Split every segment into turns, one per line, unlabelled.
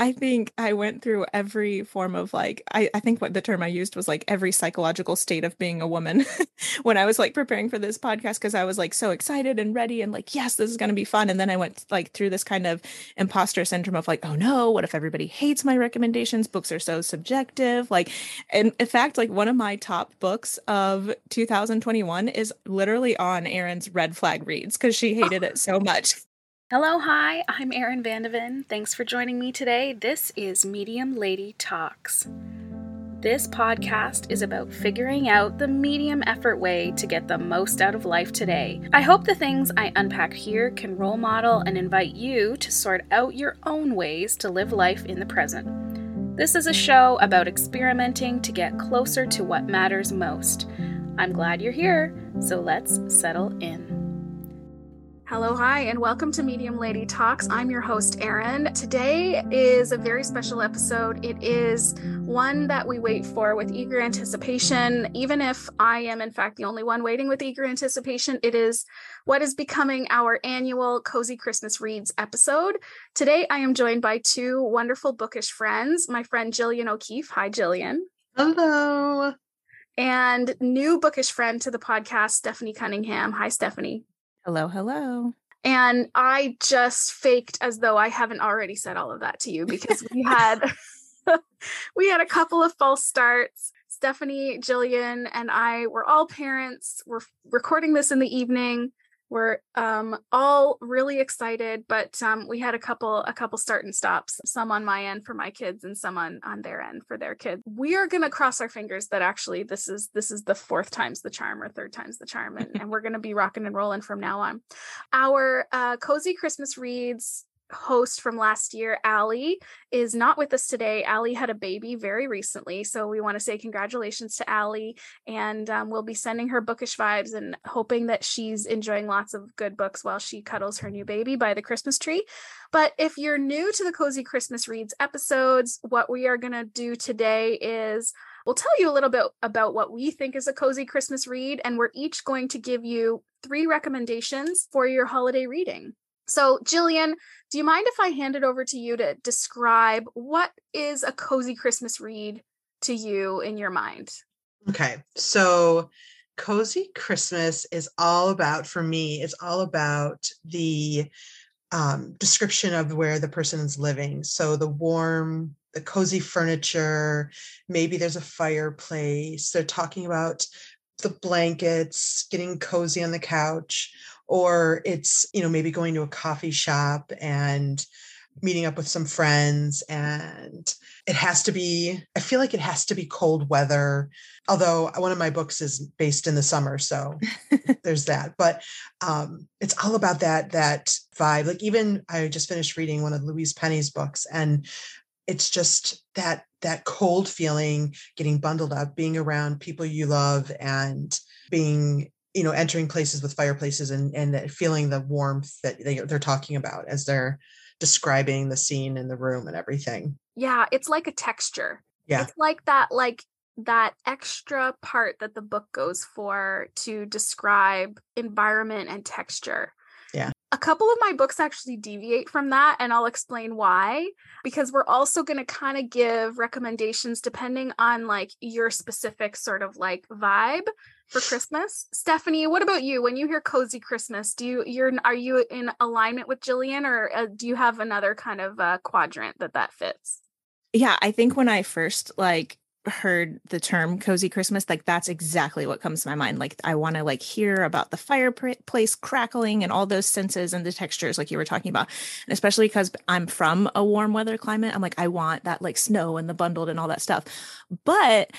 I think I went through every form of like, I, I think what the term I used was like every psychological state of being a woman when I was like preparing for this podcast because I was like so excited and ready and like, yes, this is going to be fun. And then I went like through this kind of imposter syndrome of like, oh no, what if everybody hates my recommendations? Books are so subjective. Like, and in fact, like one of my top books of 2021 is literally on Erin's red flag reads because she hated it so much.
Hello, hi, I'm Erin Vandeven. Thanks for joining me today. This is Medium Lady Talks. This podcast is about figuring out the medium effort way to get the most out of life today. I hope the things I unpack here can role model and invite you to sort out your own ways to live life in the present. This is a show about experimenting to get closer to what matters most. I'm glad you're here, so let's settle in. Hello, hi, and welcome to Medium Lady Talks. I'm your host, Erin. Today is a very special episode. It is one that we wait for with eager anticipation. Even if I am, in fact, the only one waiting with eager anticipation, it is what is becoming our annual Cozy Christmas Reads episode. Today, I am joined by two wonderful bookish friends. My friend Jillian O'Keefe. Hi, Jillian.
Hello.
And new bookish friend to the podcast, Stephanie Cunningham. Hi, Stephanie.
Hello, hello.
And I just faked as though I haven't already said all of that to you because we had we had a couple of false starts. Stephanie, Jillian, and I were all parents. We're recording this in the evening we're um, all really excited but um, we had a couple a couple start and stops some on my end for my kids and some on on their end for their kids. We are going to cross our fingers that actually this is this is the fourth time's the charm or third time's the charm and, and we're going to be rocking and rolling from now on. Our uh, cozy christmas reads host from last year, Allie, is not with us today. Allie had a baby very recently. So we want to say congratulations to Allie. And um, we'll be sending her bookish vibes and hoping that she's enjoying lots of good books while she cuddles her new baby by the Christmas tree. But if you're new to the Cozy Christmas Reads episodes, what we are going to do today is we'll tell you a little bit about what we think is a cozy Christmas read. And we're each going to give you three recommendations for your holiday reading. So, Jillian, do you mind if I hand it over to you to describe what is a cozy Christmas read to you in your mind?
Okay. So, cozy Christmas is all about, for me, it's all about the um, description of where the person is living. So, the warm, the cozy furniture, maybe there's a fireplace. They're talking about the blankets, getting cozy on the couch, or it's you know maybe going to a coffee shop and meeting up with some friends and it has to be i feel like it has to be cold weather although one of my books is based in the summer so there's that but um it's all about that that vibe like even i just finished reading one of louise penny's books and it's just that that cold feeling getting bundled up being around people you love and being you know entering places with fireplaces and and feeling the warmth that they, they're talking about as they're describing the scene in the room and everything.
Yeah it's like a texture.
Yeah.
It's like that like that extra part that the book goes for to describe environment and texture.
Yeah.
A couple of my books actually deviate from that and i'll explain why because we're also going to kind of give recommendations depending on like your specific sort of like vibe for Christmas. Stephanie, what about you? When you hear cozy Christmas, do you you're are you in alignment with Jillian, or uh, do you have another kind of uh, quadrant that that fits?
Yeah, I think when I first like heard the term cozy christmas like that's exactly what comes to my mind like i want to like hear about the fireplace crackling and all those senses and the textures like you were talking about and especially because i'm from a warm weather climate i'm like i want that like snow and the bundled and all that stuff but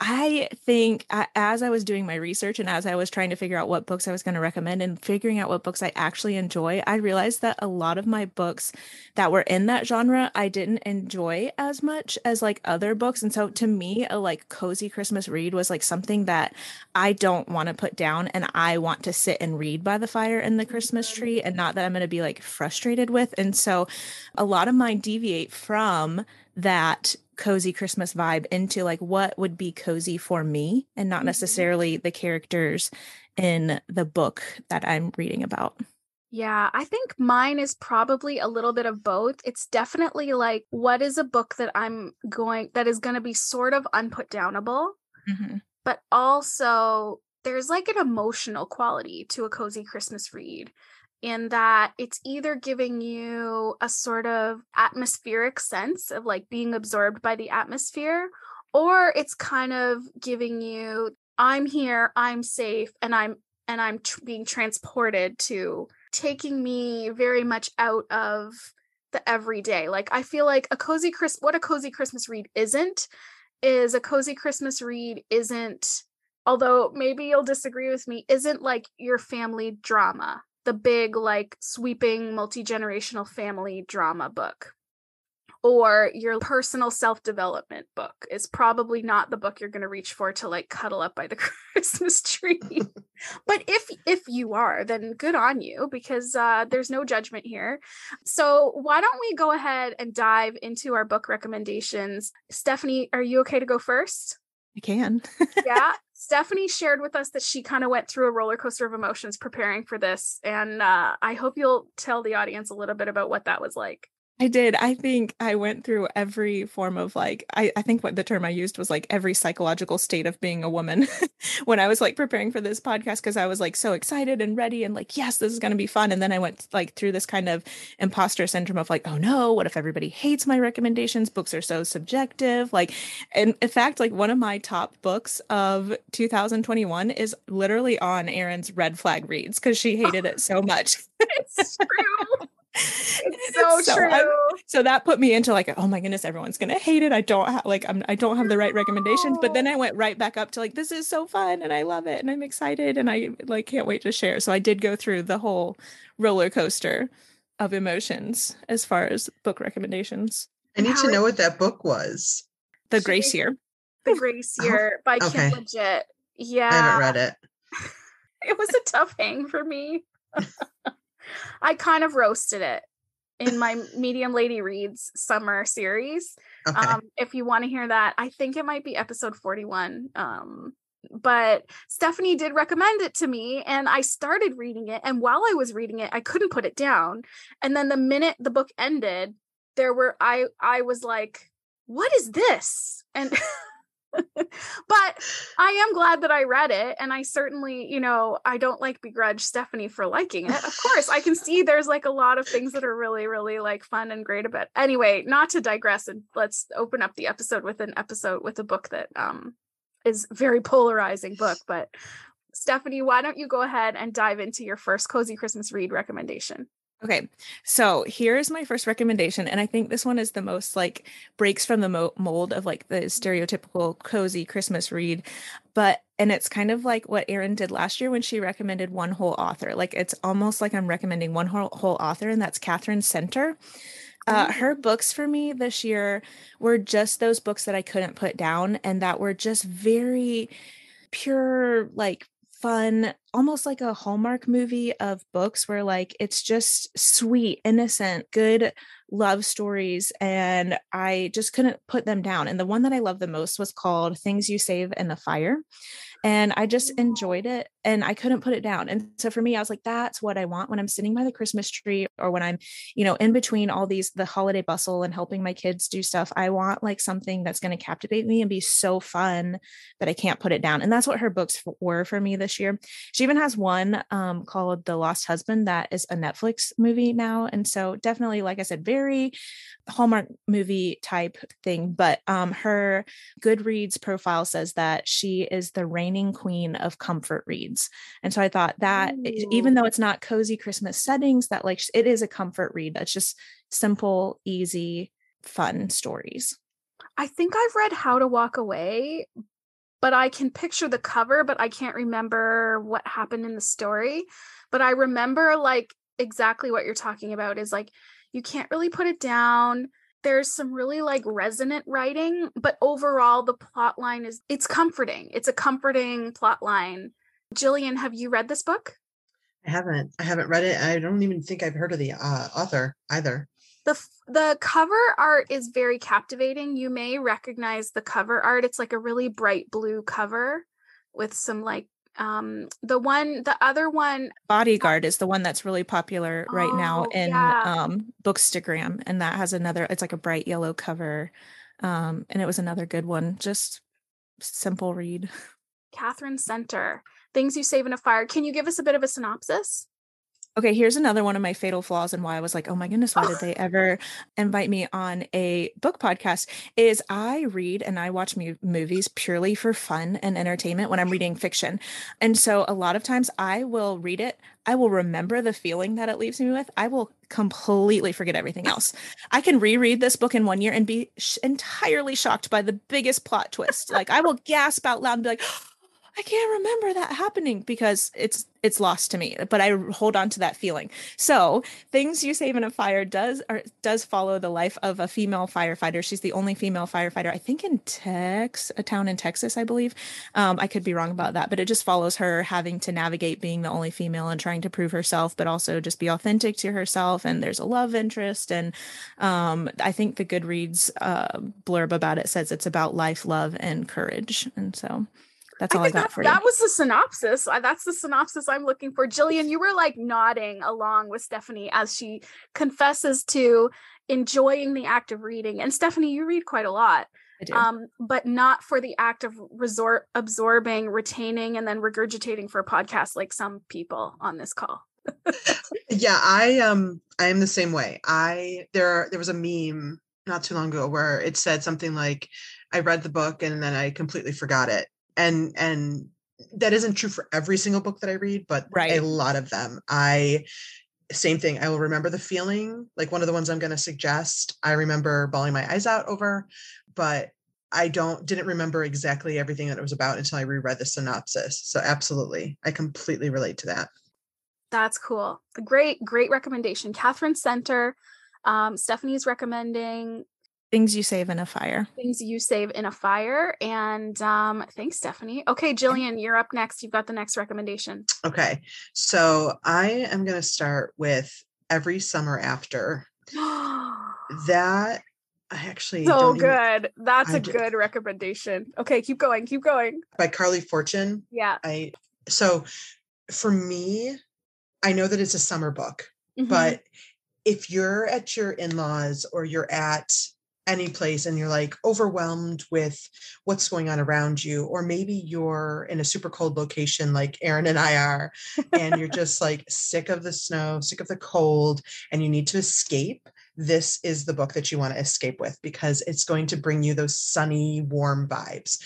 I think as I was doing my research and as I was trying to figure out what books I was going to recommend and figuring out what books I actually enjoy, I realized that a lot of my books that were in that genre I didn't enjoy as much as like other books. And so to me, a like cozy Christmas read was like something that I don't want to put down and I want to sit and read by the fire in the Christmas tree and not that I'm going to be like frustrated with. And so a lot of mine deviate from that cozy Christmas vibe into like what would be cozy for me and not mm-hmm. necessarily the characters in the book that I'm reading about.
Yeah, I think mine is probably a little bit of both. It's definitely like what is a book that I'm going that is going to be sort of unputdownable,
Mm-hmm.
but also there's like an emotional quality to a cozy Christmas read in that it's either giving you a sort of atmospheric sense of like being absorbed by the atmosphere or it's kind of giving you I'm here, I'm safe and I'm and I'm tr- being transported to taking me very much out of the everyday. Like I feel like a cozy Chris what a cozy Christmas read isn't is a cozy Christmas read isn't although maybe you'll disagree with me isn't like your family drama. The big like sweeping multi-generational family drama book. Or your personal self-development book is probably not the book you're going to reach for to like cuddle up by the christmas tree. But if if you are then good on you because uh there's no judgment here. So why don't we go ahead and dive into our book recommendations? Stephanie are you okay to go first?
I can.
yeah stephanie shared with us that she kind of went through a roller coaster of emotions preparing for this and uh i hope you'll tell the audience a little bit about what that was like
I did. I think I went through every form of like, I, I think what the term I used was like every psychological state of being a woman when I was like preparing for this podcast because I was like so excited and ready and like, yes, this is going to be fun. And then I went like through this kind of imposter syndrome of like, oh no, what if everybody hates my recommendations? Books are so subjective. Like, and in fact, like one of my top books of 2021 is literally on Erin's red flag reads because she hated it so much.
it's true so, so true.
I, so that put me into like, oh my goodness, everyone's gonna hate it. I don't have like I'm I don't have the right recommendations. But then I went right back up to like, this is so fun and I love it and I'm excited and I like can't wait to share. So I did go through the whole roller coaster of emotions as far as book recommendations.
I need to know what that book was.
The Grace Year.
The Grace Year oh, by
okay.
Kim Liggett. Yeah.
I haven't read it.
it was a tough hang for me. I kind of roasted it in my Medium Lady Reads summer series.
Okay.
Um, if you want to hear that, I think it might be episode 41. Um, but Stephanie did recommend it to me and I started reading it. And while I was reading it, I couldn't put it down. And then the minute the book ended, there were I I was like, what is this? And but I am glad that I read it. And I certainly, you know, I don't like begrudge Stephanie for liking it. Of course, I can see there's like a lot of things that are really, really like fun and great about it. Anyway, not to digress and let's open up the episode with an episode with a book that um is very polarizing book. But Stephanie, why don't you go ahead and dive into your first cozy Christmas read recommendation?
Okay. So here's my first recommendation. And I think this one is the most like breaks from the mo- mold of like the stereotypical cozy Christmas read. But, and it's kind of like what Erin did last year when she recommended one whole author. Like it's almost like I'm recommending one whole, whole author, and that's Katherine Center. Uh, her books for me this year were just those books that I couldn't put down and that were just very pure, like fun, almost like a Hallmark movie of books where like it's just sweet, innocent, good love stories. And I just couldn't put them down. And the one that I love the most was called Things You Save in the Fire and I just enjoyed it and I couldn't put it down. And so for me, I was like, that's what I want when I'm sitting by the Christmas tree or when I'm, you know, in between all these, the holiday bustle and helping my kids do stuff. I want like something that's going to captivate me and be so fun that I can't put it down. And that's what her books were for me this year. She even has one um, called The Lost Husband that is a Netflix movie now. And so definitely, like I said, very Hallmark movie type thing. But um, her Goodreads profile says that she is the reigning queen of comfort reads. And so I thought that Ooh. even though it's not cozy Christmas settings, that like it is a comfort read that's just simple, easy, fun stories.
I think I've read How to Walk Away, but I can picture the cover, but I can't remember what happened in the story. But I remember like exactly what you're talking about is like you can't really put it down there's some really like resonant writing but overall the plot line is it's comforting. It's a comforting plot line. Jillian have you read this book?
I haven't. I haven't read it i don't even think i've heard of the uh, author either.
The the cover art is very captivating. You may recognize the cover art. It's like a really bright blue cover with some like um the one the other one
Bodyguard is the one that's really popular right now
Oh,
in
yeah.
um Bookstagram and that has another it's like a bright yellow cover. Um and it was another good one. Just simple read.
Katherine Center. Things you save in a fire. Can you give us a bit of a synopsis?
Okay, here's another one of my fatal flaws and why I was like, oh my goodness, why did they ever invite me on a book podcast? Is I read and I watch mu- movies purely for fun and entertainment when I'm reading fiction. And so a lot of times I will read it, I will remember the feeling that it leaves me with. I will completely forget everything else. I can reread this book in one year and be sh- entirely shocked by the biggest plot twist. Like I will gasp out loud and be like, I can't remember that happening because it's it's lost to me, but I hold on to that feeling. So, things you save in a fire does or does follow the life of a female firefighter. She's the only female firefighter, I think, in Tex, a town in Texas, I believe. Um, I could be wrong about that, but it just follows her having to navigate being the only female and trying to prove herself, but also just be authentic to herself. And there's a love interest, and um, I think the Goodreads uh, blurb about it says it's about life, love, and courage. And so. That's all I,
think
got
that,
for you.
that was the synopsis. That's the synopsis I'm looking for. Jillian, you were like nodding along with Stephanie as she confesses to enjoying the act of reading. And Stephanie, you read quite a lot,
I do.
um, but not for the act of resort absorbing, retaining, and then regurgitating for a podcast like some people on this call.
yeah i um i am the same way i there there was a meme not too long ago where it said something like i read the book and then i completely forgot it and and that isn't true for every single book that i read but
Right.
a lot of them i same thing i will remember the feeling like one of the ones i'm going to suggest i remember bawling my eyes out over but i don't didn't remember exactly everything that it was about until i reread the synopsis so absolutely i completely relate to that
That's cool. Great, great recommendation. Katherine Center. Um, Stephanie's recommending
Things you save in a fire.
things you save in a fire. And um, thanks, Stephanie. Okay, Jillian, you're up next. You've got the next recommendation.
Okay, so I am going to start with Every Summer After. That I actually
so
don't even-
good. That's
I
a
d-
good recommendation. Okay, keep going. Keep going.
by Carley Fortune.
Yeah.
I so for me, I know that it's a summer book,
Mhm.
but if you're at your in-laws or you're at any place and you're like overwhelmed with what's going on around you or maybe you're in a super cold location like Erin and I are and you're just like sick of the snow, sick of the cold and you need to escape this is the book that you want to escape with because it's going to bring you those sunny warm vibes.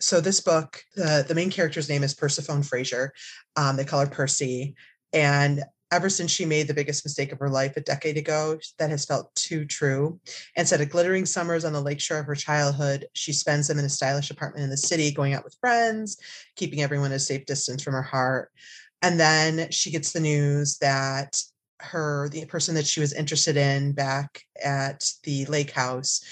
So this book the, the main character's name is persephone fraser um, they call her percy and ever since she made the biggest mistake of her life a decade ago that has felt too true. Instead of glittering summers on the lakeshore of her childhood she spends them in a stylish apartment in the city going out with friends keeping everyone at a safe distance from her heart. And then she gets the news that her the person that she was interested in back at the lake house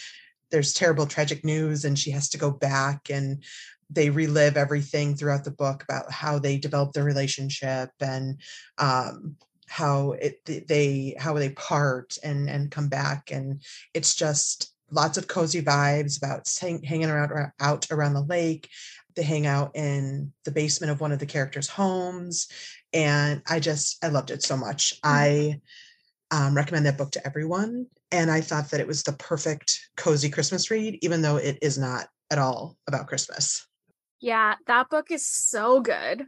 there's terrible tragic news and she has to go back and they relive everything throughout the book about how they developed their relationship and um, how it they how they part and and come back and it's just lots of cozy vibes about hang, hanging around out around the lake. They hang out in the basement of one of the characters homes and i just i loved it so much. I um, recommend that book to everyone and i thought that it was the perfect cozy christmas read even though it is not at all about christmas.
Yeah, that book is so good.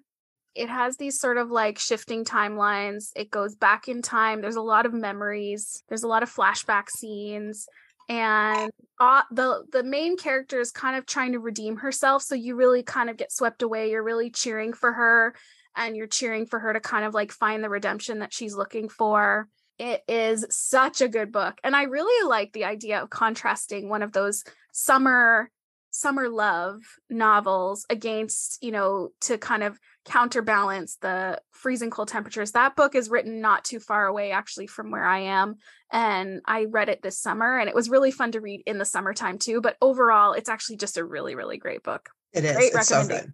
It has these sort of like shifting timelines. It goes back in time. There's a lot of memories. There's a lot of flashback scenes. And uh, the the main character is kind of trying to redeem herself. So you really kind of get swept away. You're really cheering for her and you're cheering for her to kind of like find the redemption that she's looking for. It is such a good book. And I really like the idea of contrasting one of those summer summer love novels against you know to kind of counterbalance the freezing cold temperatures. That book is written not too far away actually from where i am and i read it this summer and it was really fun to read in the summertime too but overall it's actually just a really really great book.
It is.
Great
it's so good.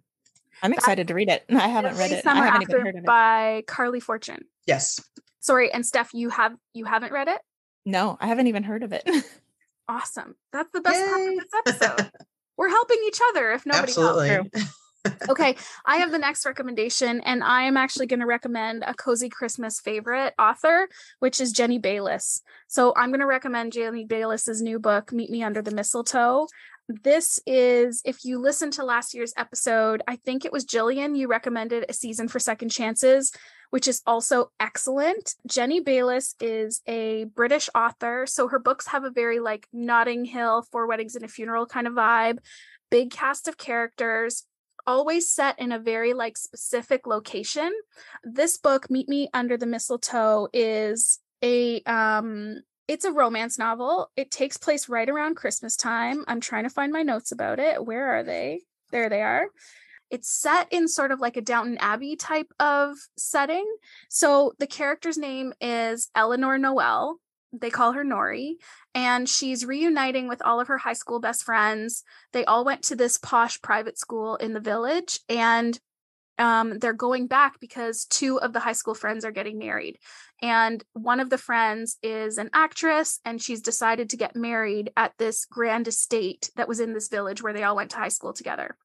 I'm excited to read it. I haven't read
Every
it. I haven't even heard of it.
by carley fortune.
Yes.
Sorry and steph you have you haven't read it?
No, I haven't even heard of it.
awesome. That's the best part of this episode we're helping each other if nobody else
absolutely
True.
okay, I have the next recommendation, and I am actually going to recommend a cozy Christmas favorite author, which is Jenny Bayliss. So I'm going to recommend Jenny Bayliss's new book, Meet Me Under the Mistletoe. This is, if you listen to last year's episode, I think it was Jillian, you recommended a season for second chances, which is also excellent. Jenny Bayliss is a British author. So her books have a very like Notting Hill, Four Weddings and a Funeral kind of vibe, big cast of characters always set in a very like specific location. This book, Meet Me Under the Mistletoe, is a um it's a romance novel. It takes place right around Christmas time. I'm trying to find my notes about it. Where are they? There they are. It's set in sort of like a Downton Abbey type of setting. So the character's name is Eleanor Noel. They call her Nori and she's reuniting with all of her high school best friends. They all went to this posh private school in the village, and um, they're going back because two of the high school friends are getting married. And one of the friends is an actress, and she's decided to get married at this grand estate that was in this village where they all went to high school together.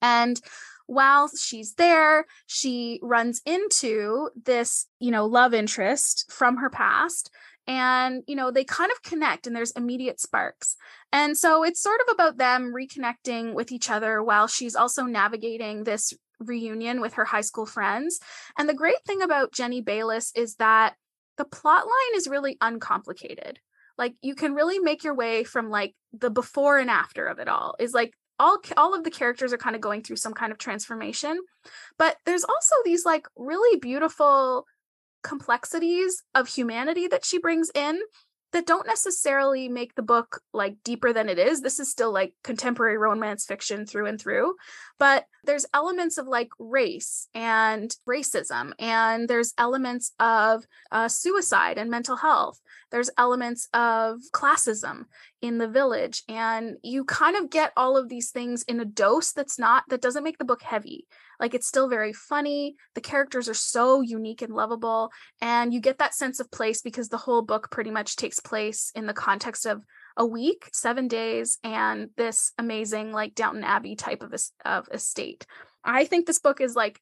And while she's there, she runs into this, you know, love interest from her past and you know they kind of connect and there's immediate sparks and so it's sort of about them reconnecting with each other while she's also navigating this reunion with her high school friends and the great thing about jenny bayliss is that the plot line is really uncomplicated. Like you can really make your way from like the before and after of it all is like all all of the characters are kind of going through some kind of transformation but there's also these like really beautiful complexities of humanity that she brings in that don't necessarily make the book like deeper than it is. This is still like contemporary romance fiction through and through, but there's elements of like race and racism, and there's elements of uh, suicide and mental health. There's elements of classism in the village, and you kind of get all of these things in a dose that's not that doesn't make the book heavy. Like it's still very funny. The characters are so unique and lovable. And you get that sense of place because the whole book pretty much takes place in the context of a week, seven days, and this amazing, like Downton Abbey type of, of estate. I think this book is like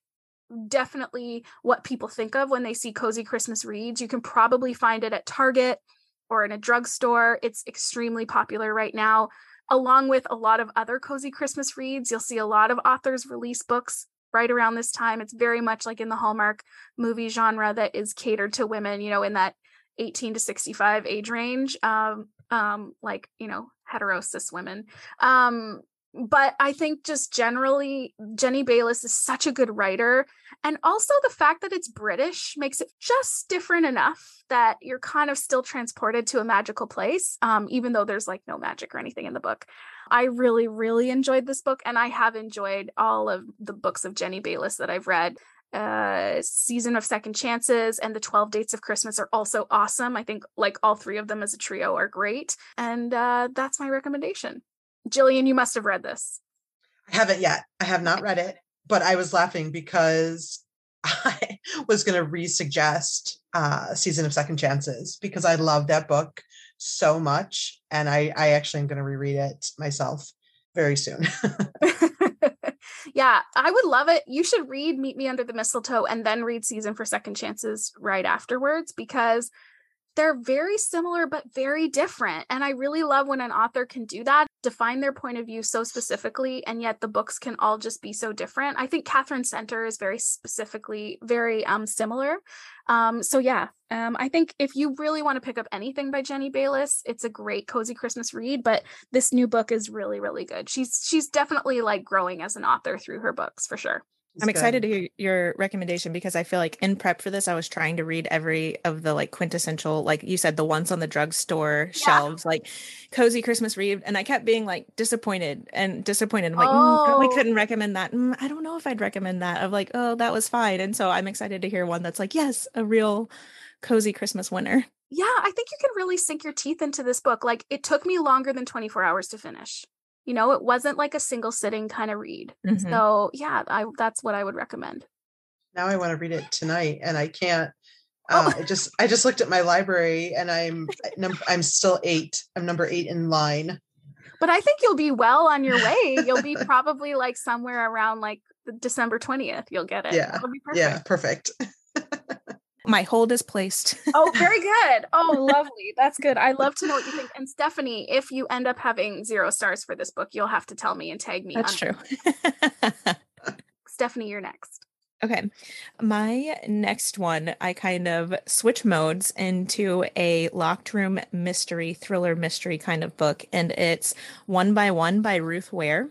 definitely what people think of when they see cozy Christmas reads. You can probably find it at Target or in a drugstore. It's extremely popular right now. Along with a lot of other cozy Christmas reads, you'll see a lot of authors release books right around this time. It's very much like in the Hallmark movie genre that is catered to women, you know, in that 18 to 65 age range. Um, um, like, you know, hetero cis women. Um, but I think just generally, Jenny Bayliss is such a good writer. And also the fact that it's British makes it just different enough that you're kind of still transported to a magical place, um, even though there's like no magic or anything in the book. I really, really enjoyed this book, and I have enjoyed all of the books of Jenny Bayliss that I've read. Uh, season of second chances and the 12 dates of christmas are also awesome. I think like all three of them as a trio are great and uh, that's my recommendation. Jillian you must have read this.
I haven't yet. I have not read it but i was laughing because i was going to re-suggest uh, season of second chances because i love that book so much and i i actually am going to reread it myself very soon.
Yeah i would love it. You should read meet me under the mistletoe and then read season for second chances right afterwards because they're very similar but very different and i really love when an author can do that define their point of view so specifically and yet the books can all just be so different. I think katherine center is very specifically very um similar. Um so yeah um i think if you really want to pick up anything by jenny bayliss it's a great cozy christmas read but this new book is really really good. She's she's definitely like growing as an author through her books for sure
I'm excited to hear your recommendation because I feel like in prep for this, I was trying to read every of the like quintessential, like you said, the ones on the drugstore yeah. shelves, like cozy Christmas read, and I kept being like disappointed and disappointed. I'm like, oh. mm, probably couldn't recommend that. Mm, I don't know if I'd recommend that. Of like, oh, that was fine. And so I'm excited to hear one that's like, yes, a real cozy Christmas winner.
Yeah, I think you can really sink your teeth into this book. Like it took me longer than 24 hours to finish you know it wasn't like a single sitting kind of read mm-hmm. so yeah I, that's what i would recommend
now i want to read it tonight and i can't uh, oh. I just I just looked at my library and I'm I'm still eight. I'm number eight in line.
But I think you'll be well on your way. You'll be probably like somewhere around like December 20th. You'll get it.
Yeah.
Perfect.
Yeah, perfect.
My hold is placed.
oh, very good. Oh, lovely. That's good. I love to know what you think. And Stephanie, if you end up having zero stars for this book, you'll have to tell me and tag me.
That's true.
Stephanie, you're next.
Okay. My next one, I kind of switch modes into a locked room mystery, thriller mystery kind of book. And it's One by One by Ruth Ware.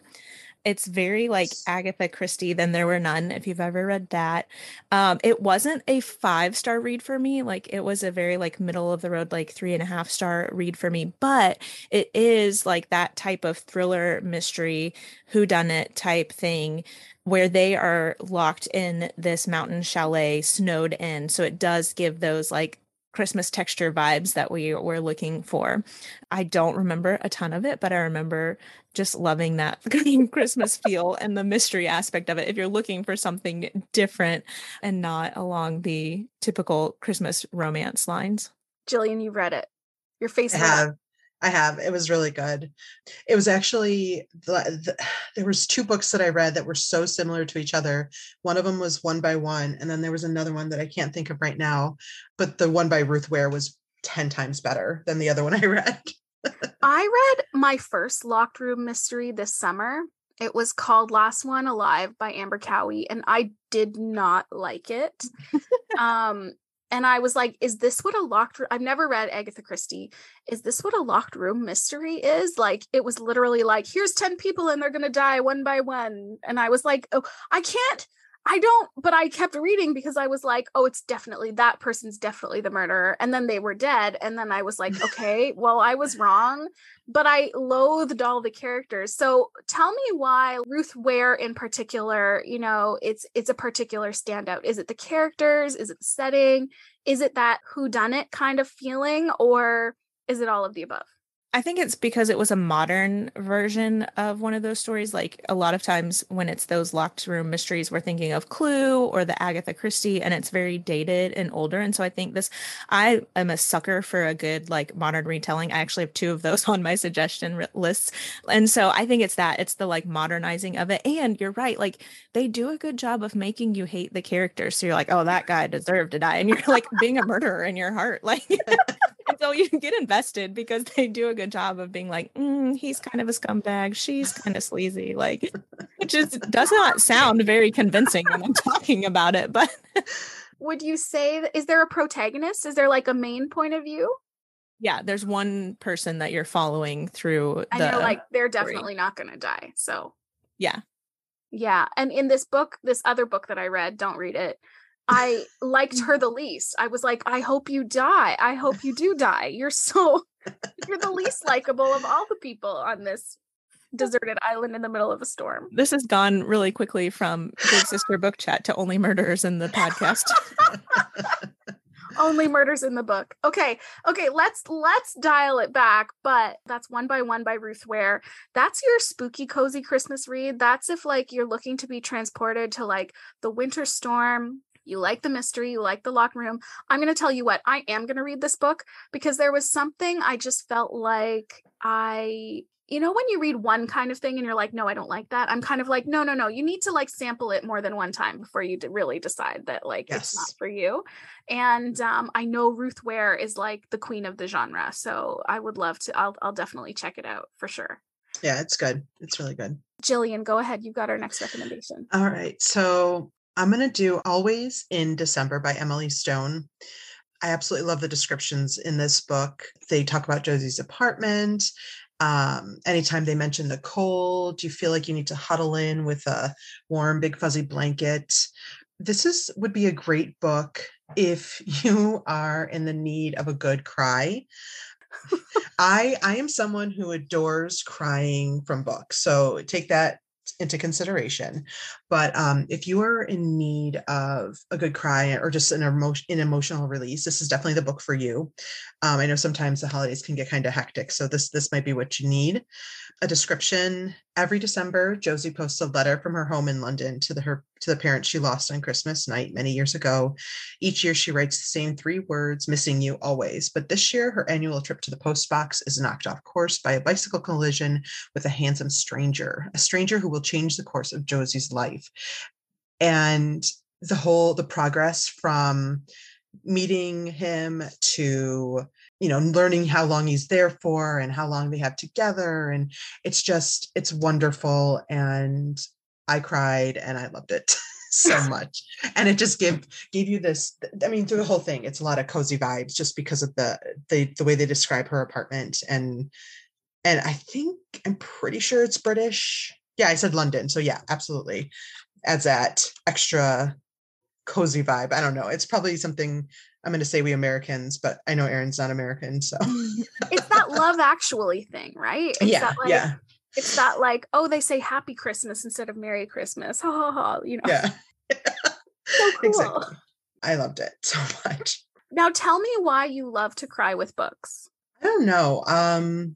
It's very like Agatha Christie, Then There Were None, if you've ever read that. Um, it wasn't a five star read for me. Like it was a very like middle of the road, like three and a half star read for me. But it is like that type of thriller mystery, who done it type thing where they are locked in this mountain chalet snowed in so it does give those like christmas texture vibes that we were looking for. I don't remember a ton of it but i remember just loving that green christmas feel and the mystery aspect of it. If you're looking for something different and not along the typical christmas romance lines.
Jillian you read it. Your face
I have. I have. It was really good. It was actually the, the, there was two books that I read that were so similar to each other. One of them was One by One, and then there was another one that I can't think of right now. But the one by Ruth Ware was ten times better than the other one I read.
I read my first locked room mystery this summer. It was called Last One Alive by Amber Cowie, and I did not like it. um, and I was like, is this what a locked? I've never read Agatha Christie. Is this what a locked room mystery is? Like, it was literally like, here's 10 people and they're to die one by one. And I was like, oh, I can't, I don't, but I kept reading because I was like, oh, it's definitely that person's definitely the murderer. And then they were dead. And then I was like, okay, well, I was wrong, but I loathed all the characters. So tell me why Ruth Ware in particular, you know, it's it's a particular standout. Is it the characters? Is it the setting? Is it that who done it kind of feeling? Or is it all of the above?
I think it's because it was a modern version of one of those stories. Like a lot of times when it's those locked room mysteries, we're thinking of Clue or the Agatha Christie, and it's very dated and older. And so I think this, I am a sucker for a good like modern retelling. I actually have two of those on my suggestion lists. And so I think it's that, it's the like modernizing of it. And you're right, like they do a good job of making you hate the characters. So you're like, oh, that guy deserved to die. And you're like being a murderer in your heart. Like, and so you get invested because they do a good job of being like, mm, he's kind of a scumbag. She's kind of sleazy. Like, it just does not sound very convincing when I'm talking about it. But
would you say, is there a protagonist? Is there like a main point of view?
Yeah, there's one person that you're following through.
And you're like, they're definitely story. not going to die. So,
yeah.
Yeah. And in this book, this other book that I read, don't read it. I liked mm. her the least. I was like, I hope you die. I hope you do die. You're so you're the least likable of all the people on this deserted island in the middle of a storm.
This has gone really quickly from Big Sister Book Chat to only murders in the podcast.
only murders in the book. Okay. Okay, let's let's dial it back, but that's one by one by Ruth Ware. That's your spooky cozy Christmas read. That's if like you're looking to be transported to like the winter storm you like the mystery, you like the locked room. I'm going to tell you what, I am going to read this book because there was something I just felt like I you know when you read one kind of thing and you're like no i don't like that i'm kind of like no no no you need to like sample it more than one time before you really decide that like yes. it's not for you and um, i know ruth ware is like the queen of the genre so i would love to i'll, I'll definitely check it out for sure
yeah it's good it's really good
jillian go ahead you've got our next recommendation
all right so I'm going to do Always in December by Emily Stone. I absolutely love the descriptions in this book. They talk about Josie's apartment. Um, anytime they mention the cold, you feel like you need to huddle in with a warm, big, fuzzy blanket. This is would be a great book if you are in the need of a good cry. I I am someone who adores crying from books. So take that into consideration. But um, if you are in need of a good cry or just an, emotion, an emotional release, this is definitely the book for you. Um, I know sometimes the holidays can get kind of hectic, so this this might be what you need. A description every December, Josie posts a letter from her home in London to the, her to the parents she lost on Christmas night many years ago. Each year she writes the same three words, missing you always. But this year, her annual trip to the post box is knocked off course by a bicycle collision with a handsome stranger, a stranger who will change the course of Josie's life. And the whole, the progress from meeting him to you know learning how long he's there for and how long they have together and it's just it's wonderful and i cried and i loved it so much and it just gave gave you this i mean through the whole thing it's a lot of cozy vibes just because of the the, the way they describe her apartment and and i think i'm pretty sure it's british. Yeah i said london so yeah absolutely. Adds that extra cozy vibe i don't know it's probably something I'm going to say we Americans, but I know Erin's not American, so
it's that love actually thing, right? It's
yeah,
that, like,
yeah.
It's that like, oh, they say Happy Christmas instead of Merry Christmas. Ha ha ha. You know.
Yeah.
so cool.
Exactly. I loved it so much.
Now tell me why you love to cry with books.
I don't know. Um,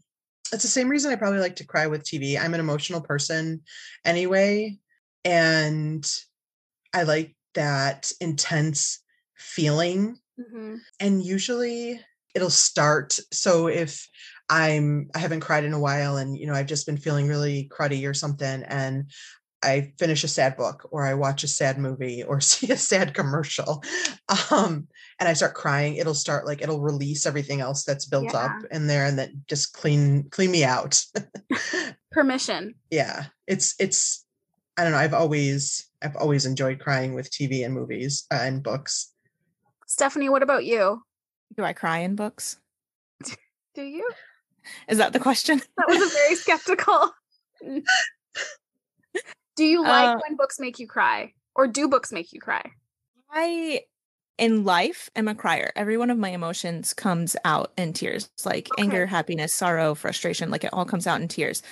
it's the same reason I probably like to cry with TV. I'm an emotional person anyway, and I like that intense feeling Mm-hmm. And usually it'll start. So if I'm I haven't cried in a while and you know I've just been feeling really cruddy or something and I finish a sad book or I watch a sad movie or see a sad commercial um and I start crying it'll start like it'll release everything else that's built yeah. up in there and that just clean clean me out
permission
yeah it's it's I don't know I've always I've always enjoyed crying with TV and movies uh, and books
Stephanie, what about you?
Do I cry in books?
Do you?
Is that the question?
That was a very skeptical. do you like uh, when books make you cry? Or do books make you cry?
I in life am a crier. Every one of my emotions comes out in tears, like okay. anger, happiness, sorrow, frustration, like it all comes out in tears.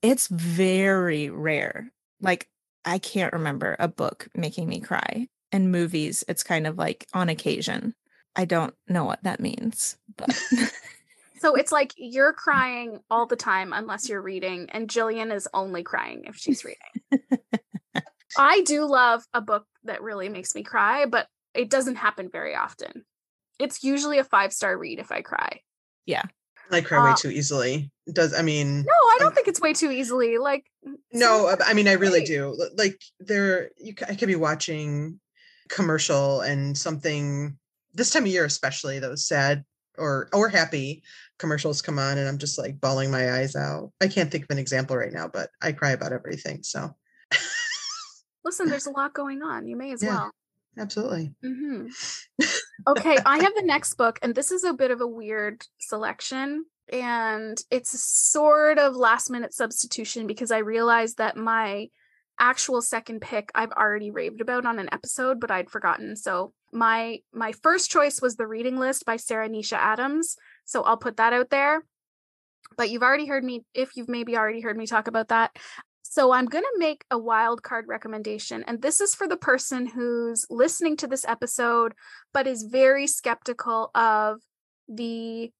It's very rare. Like I can't remember a book making me cry and movies, it's kind of like on occasion. I don't know what that means, but.
so it's like you're crying all the time unless you're reading, and Jillian is only crying if she's reading. I do love a book that really makes me cry, but it doesn't happen very often. It's usually a five star read if I cry.
Yeah.
I cry way uh, too easily. Does I mean?
No, I don't I'm, think it's way too easily. Like
no, I mean I really do. Like there, you I could be watching commercial and something this time of year especially those sad or or happy commercials come on and i'm just like bawling my eyes out. I can't think of an example right now but i cry about everything so.
Listen there's a lot going on you may as yeah, well.
absolutely.
Mm-hmm. okay i have the next book and this is a bit of a weird selection and it's a sort of last minute substitution because i realized that my actual second pick I've already raved about on an episode, but I'd forgotten. So my my first choice was the reading list by Sara Nisha Adams. So I'll put that out there. But you've already heard me, if you've maybe already heard me talk about that. So I'm going to make a wild card recommendation. And this is for the person who's listening to this episode, but is very skeptical of the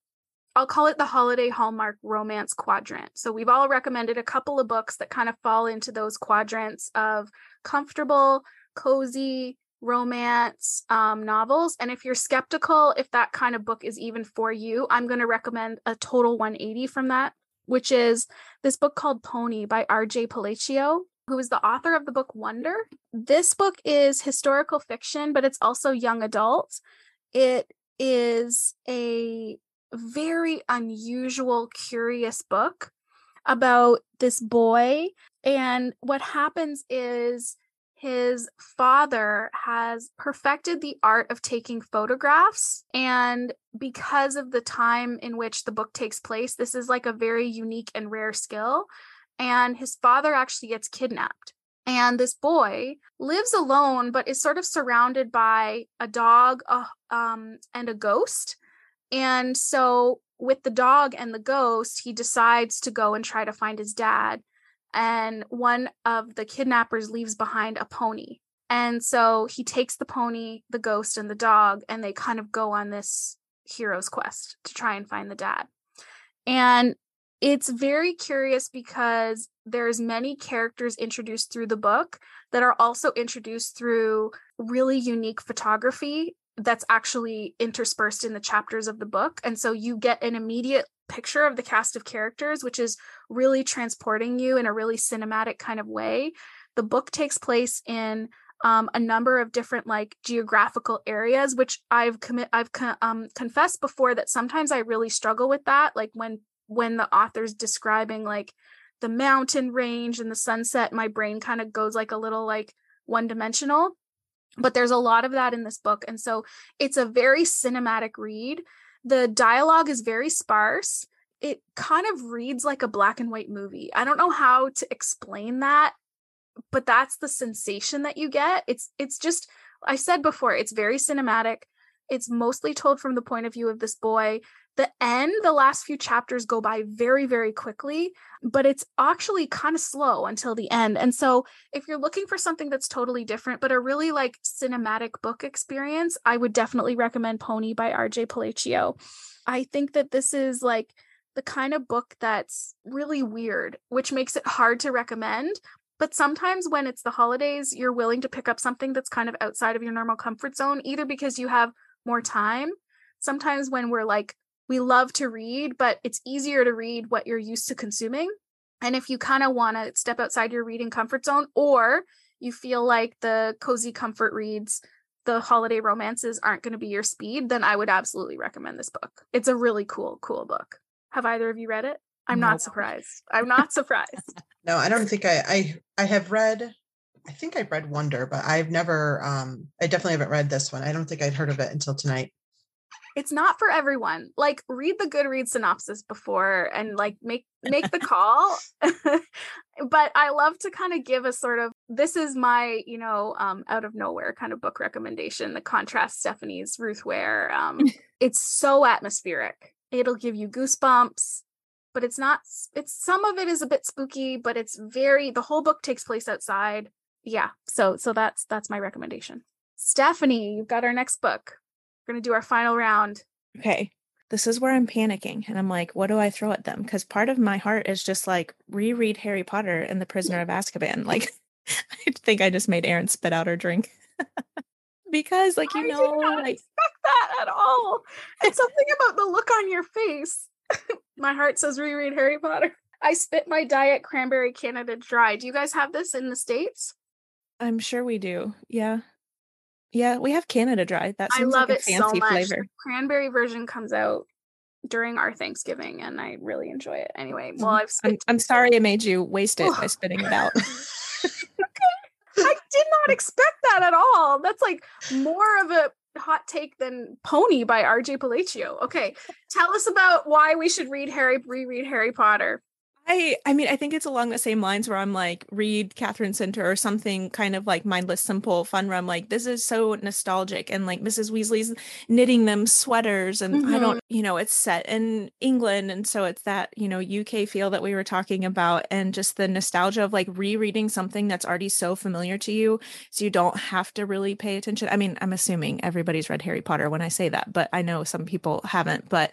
I'll call it the holiday hallmark romance quadrant. So we've all recommended a couple of books that kind of fall into those quadrants of comfortable, cozy romance um, novels. And if you're skeptical if that kind of book is even for you, I'm going to recommend a total 180 from that, which is this book called Pony by R.J. Palacio. Who is the author of the book Wonder? This book is historical fiction, but it's also young adult. It is a very unusual, curious book about this boy. And what happens is his father has perfected the art of taking photographs. And because of the time in which the book takes place, this is like a very unique and rare skill. And his father actually gets kidnapped. And this boy lives alone, but is sort of surrounded by a dog uh, um, and a ghost. And so, with the dog and the ghost, he decides to go and try to find his dad. And one of the kidnappers leaves behind a pony. And so he takes the pony, the ghost, and the dog, and they kind of go on this hero's quest to try and find the dad. And it's very curious because there's many characters introduced through the book that are also introduced through really unique photography that's actually interspersed in the chapters of the book. And so you get an immediate picture of the cast of characters which is really transporting you in a really cinematic kind of way. The book takes place in um, a number of different like geographical areas which i've commit i've um, confessed before that sometimes i really struggle with that like when when the author's describing like the mountain range and the sunset my brain kind of goes like a little like one dimensional but there's a lot of that in this book and so it's a very cinematic read. The dialogue is very sparse. It kind of reads like a black and white movie. I don't know how to explain that but that's the sensation that you get. It's it's just i said before it's very cinematic. It's mostly told from the point of view of this boy the end the last few chapters go by very very quickly but it's actually kind of slow until the end and so if you're looking for something that's totally different but a really like cinematic book experience i would definitely recommend pony by rj palacio i think that this is like the kind of book that's really weird which makes it hard to recommend but sometimes when it's the holidays you're willing to pick up something that's kind of outside of your normal comfort zone either because you have more time sometimes when we're like we love to read, but it's easier to read what you're used to consuming. And if you kind of want to step outside your reading comfort zone, or you feel like the cozy comfort reads, the holiday romances aren't going to be your speed, then I would absolutely recommend this book. It's a really cool, cool book. Have either of you read it? I'm no. not surprised. I'm not surprised.
no, I don't think I, I I have read I think I've read Wonder, but I've never um I definitely haven't read this one. I don't think I'd heard of it until tonight
it's not for everyone. Like read the Goodreads synopsis before and like make make the call. but I love to kind of give a sort of this is my, you know, um out of nowhere kind of book recommendation, the contrast Stephanie's Ruth Ware. Um it's so atmospheric. It'll give you goosebumps, but it's not it's some of it is a bit spooky, but it's very the whole book takes place outside. Yeah. So so that's that's my recommendation. Stephanie, you've got our next book. We're going to do our final round.
Okay. This is where I'm panicking and I'm like, what do I throw at them? Because part of my heart is just like reread Harry Potter and the Prisoner of Azkaban. Like, I think I just made Erin spit out her drink. because, like, you
I
know, like,
expect that at all. It's something about the look on your face. my heart says reread Harry Potter. I spit my diet cranberry Canada dry. Do you guys have this in the States?
I'm sure we do. Yeah. Yeah, we have Canada Dry. That
I love
like
it so much. Flavor. The cranberry version comes out during our Thanksgiving, and I really enjoy it. Anyway, well,
mm-hmm.
I've. I'm,
I'm sorry I made you waste it by spitting it out.
I did not expect that at all. That's like more of a hot take than Pony by RJ Palacio. Okay, tell us about why we should read Harry reread Harry Potter.
I I mean I think it's along the same lines where I'm like read Katherine Center or something kind of like mindless simple fun where I'm like this is so nostalgic and like Mrs. Weasley's knitting them sweaters and mm-hmm. I don't you know it's set in England and so it's that you know UK feel that we were talking about and just the nostalgia of like rereading something that's already so familiar to you so you don't have to really pay attention. I mean I'm assuming everybody's read Harry Potter when I say that but I know some people haven't but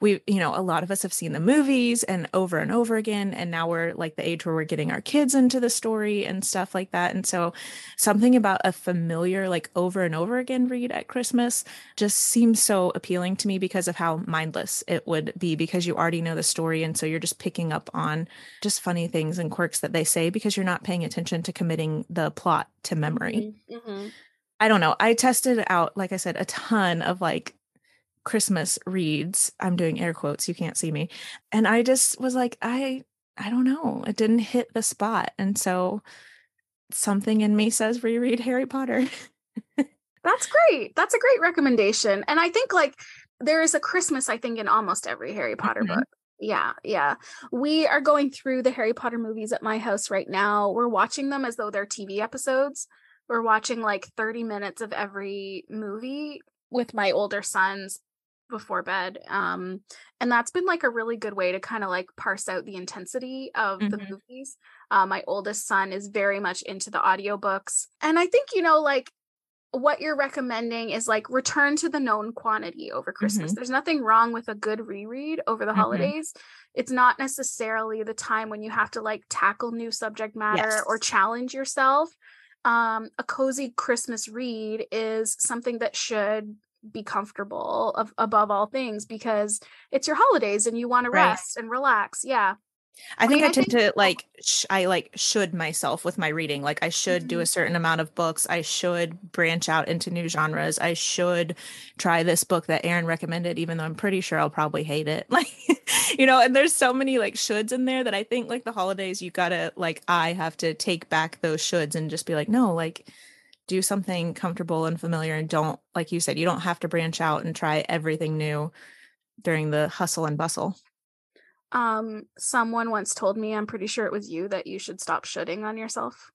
we you know a lot of us have seen the movies and over and over again and now we're like the age where we're getting our kids into the story and stuff like that and so something about a familiar like over and over again read at christmas just seems so appealing to me because of how mindless it would be because you already know the story and so you're just picking up on just funny things and quirks that they say because you're not paying attention to committing the plot to memory mm-hmm. mm-hmm. I don't know. I tested out, like I said, a ton of like Christmas reads. I'm doing air quotes, you can't see me. And I just was like, I I don't know. It didn't hit the spot. And so something in me says reread Harry Potter.
That's great. That's a great recommendation. And I think like there is a Christmas, I think, in almost every Harry Potter mm-hmm. book. Yeah, yeah. We are going through the Harry Potter movies at my house right now. We're watching them as though they're TV episodes. We're watching like 30 minutes of every movie with my older sons before bed um and that's been like a really good way to kind of like parse out the intensity of mm-hmm. the movies uh, my oldest son is very much into the audiobooks and i think you know like what you're recommending is like return to the known quantity over Christmas.
Mhm.
There's nothing wrong with a good reread over the
Mhm.
holidays. It's not necessarily the time when you have to like tackle new subject matter or challenge yourself. Um, a cozy Christmas read is something that should be comfortable of, above all things because it's your holidays and you want to
Right.
rest and relax. Yeah.
I think
mean,
I,
I
tend
think-
to like sh- I like should myself with my reading. Like I should do
Mhm.
a certain amount of books. I should branch out into new genres. I should try this book that Erin recommended, even though I'm pretty sure I'll probably hate it. Like, you know, and there's so many like shoulds in there that I think like the holidays, you gotta like I have to take back those shoulds and just be like, no, like do something comfortable and familiar and don't like you said, you don't have to branch out and try everything new during the hustle and bustle.
Um, someone once told me, I'm pretty sure it was you, that you should stop shooting on yourself.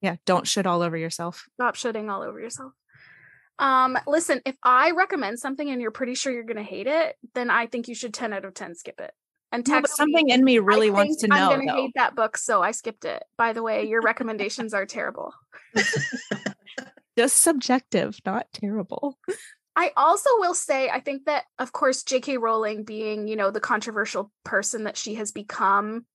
Yeah, don't shit all over yourself.
Stop shooting all over yourself. Um, listen, if I recommend something and you're pretty sure you're gonna hate it, then I think you should 10 out of 10 skip it. And
No, but
text me,
something in me
"I
really wants to know.
I'm gonna
though.
hate that book, so I skipped it. By the way, your recommendations are terrible.
Just subjective, not terrible.
I also will say, I think that, of course, J.K. Rowling being, you know, the controversial person that she has become,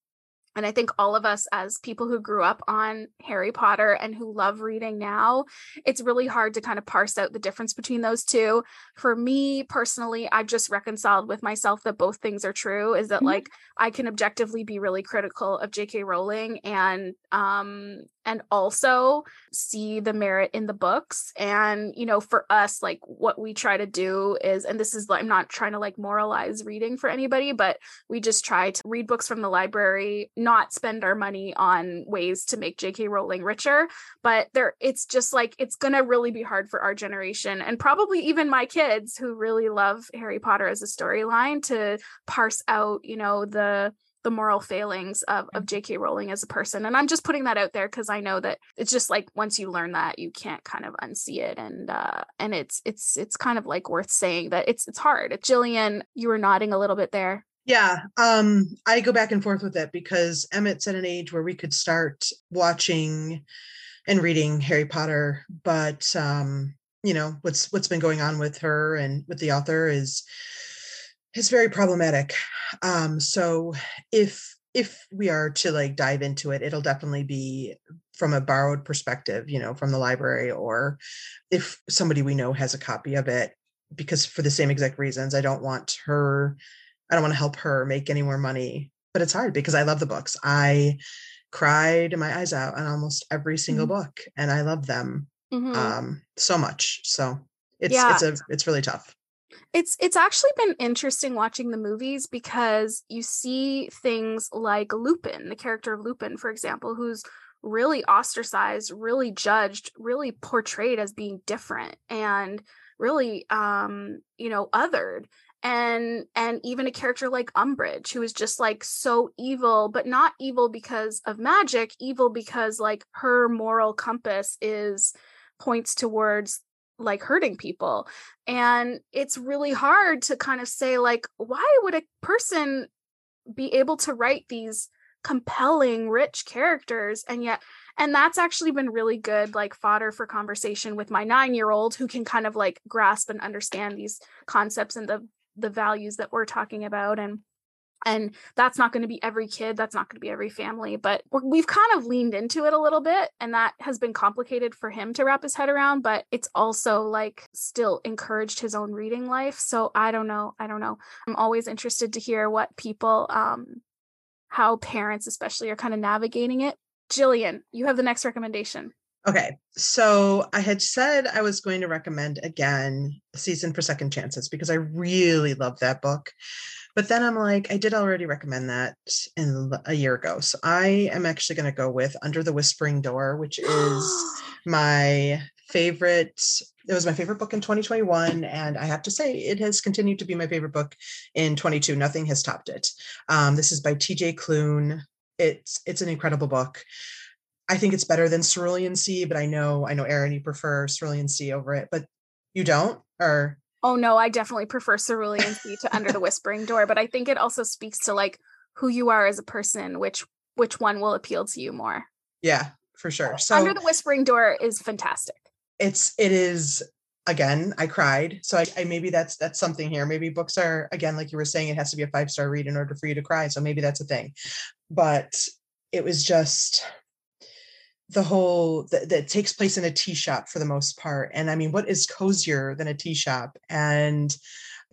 and I think all of us as people who grew up on Harry Potter and who love reading now, it's really hard to kind of parse out the difference between those two. For me personally, I've just reconciled with myself that both things are true, is that
Mhm.
like I can objectively be really critical of J.K. Rowling and um and also see the merit in the books. And you know for us like what we try to do is and this is i'm not trying to like moralize reading for anybody but we just try to read books from the library not spend our money on ways to make jk rowling richer. But there it's just like it's gonna really be hard for our generation and probably even my kids who really love harry potter as a storyline to parse out you know the the moral failings of, of J.K. Rowling as a person. And I'm just putting that out there because I know that it's just like once you learn that you can't kind of unsee it. And uh and it's it's it's kind of like worth saying that it's it's hard. Jillian, you were nodding a little bit there.
Yeah, um, I go back and forth with it because Emmett's at an age where we could start watching and reading Harry Potter, but um, you know what's what's been going on with her and with the author is is very problematic. Um, so if if we are to like dive into it, it'll definitely be from a borrowed perspective, you know, from the library, or if somebody we know has a copy of it, because for the same exact reasons, I don't want her I don't want to help her make any more money. But it's hard because I love the books. I cried my eyes out on almost every single book and I love them
Mhm.
um so much. So it's
Yeah.
it's a it's really tough.
It's it's actually been interesting watching the movies because you see things like Lupin, the character of Lupin, for example, who's really ostracized, really judged, really portrayed as being different and really um, you know, othered. And and even a character like Umbridge, who is just like so evil, but not evil because of magic, evil because like her moral compass is points towards like hurting people and it's really hard to kind of say like why would a person be able to write these compelling rich characters? And yet and that's actually been really good like fodder for conversation with my 9 year old who can kind of like grasp and understand these concepts and the the values that we're talking about and and that's not going to be every kid that's not going to be every family but we're, we've kind of leaned into it a little bit and that has been complicated for him to wrap his head around but it's also like still encouraged his own reading life so i don't know i don't know. I'm always interested to hear what people um how parents especially are kind of navigating it. Jillian you have the next recommendation
Okay. So I had said I was going to recommend again Season for Second Chances because I really love that book. But then I'm like, I did already recommend that in a year ago. So I am actually going to go with Under the Whispering Door, which is my favorite. It was my favorite book in 2021. And I have to say, it has continued to be my favorite book in 22. Nothing has topped it. Um, this is by TJ Klune. It's it's an incredible book. I think it's better than Cerulean Sea, but I know, I know, Erin, you prefer Cerulean Sea over it, but you don't, or?
Oh no i definitely prefer cerulean sea to under the whispering door but i think it also speaks to like who you are as a person which which one will appeal to you more.
Yeah, for sure. So
under the whispering door is fantastic.
It's it is again i cried so I, I, maybe that's that's something here. Maybe books are again like you were saying it has to be a five star read in order for you to cry so maybe that's a thing. But it was just the whole that, that takes place in a tea shop for the most part. And i mean what is cozier than a tea shop? And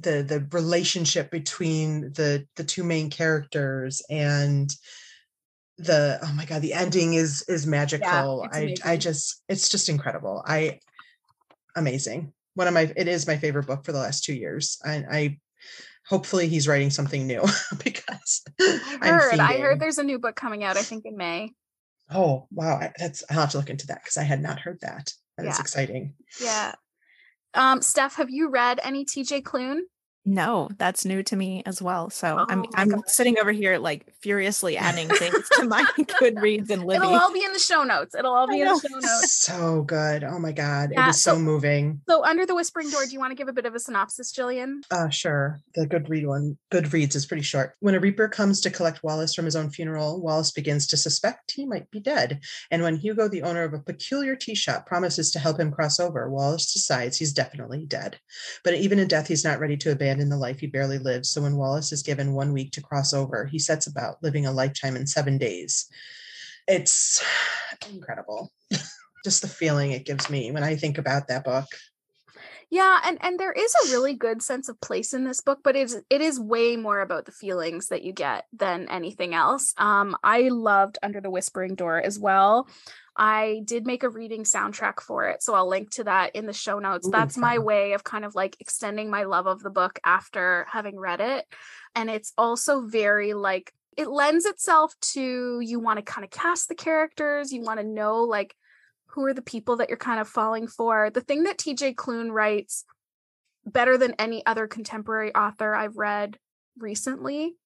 the the relationship between the the two main characters and the oh my god the ending is is magical. yeah, i i just it's just incredible. I amazing. One of my it is my favorite book for the last two years. And I, hopefully he's writing something new because
I heard I heard there's a new book coming out I think in May.
Oh wow, that's I'll have to look into that because I had not heard that. That yeah. is exciting.
Yeah. Um, Steph, have you read any TJ Klune?
No, that's new to me as well. So oh I'm I'm God. sitting over here like furiously adding things to my Goodreads and Libby.
It'll all be in the show notes. It'll all be in the show notes.
So good. Oh my God. Yeah, it was so, so, moving.
So under the whispering door, do you want to give a bit of a synopsis, Jillian?
Uh sure. The Goodread one. Goodreads is pretty short. When a Reaper comes to collect Wallace from his own funeral, Wallace begins to suspect he might be dead. And when Hugo, the owner of a peculiar tea shop, promises to help him cross over, Wallace decides he's definitely dead. But even in death, he's not ready to abandon the life he barely lives. So when Wallace is given one week to cross over, he sets about living a lifetime in seven days. It's incredible. Just the feeling it gives me when I think about that book.
Yeah, and and there is a really good sense of place in this book, but it's it is way more about the feelings that you get than anything else. Um, I loved Under the Whispering Door as well. I did make a reading soundtrack for it. So I'll link to that in the show notes. Ooh, That's fun. my way of kind of like extending my love of the book after having read it. And it's also very like, it lends itself to you want to kind of cast the characters, you want to know like who are the people that you're kind of falling for. The thing that TJ Klune writes better than any other contemporary author I've read recently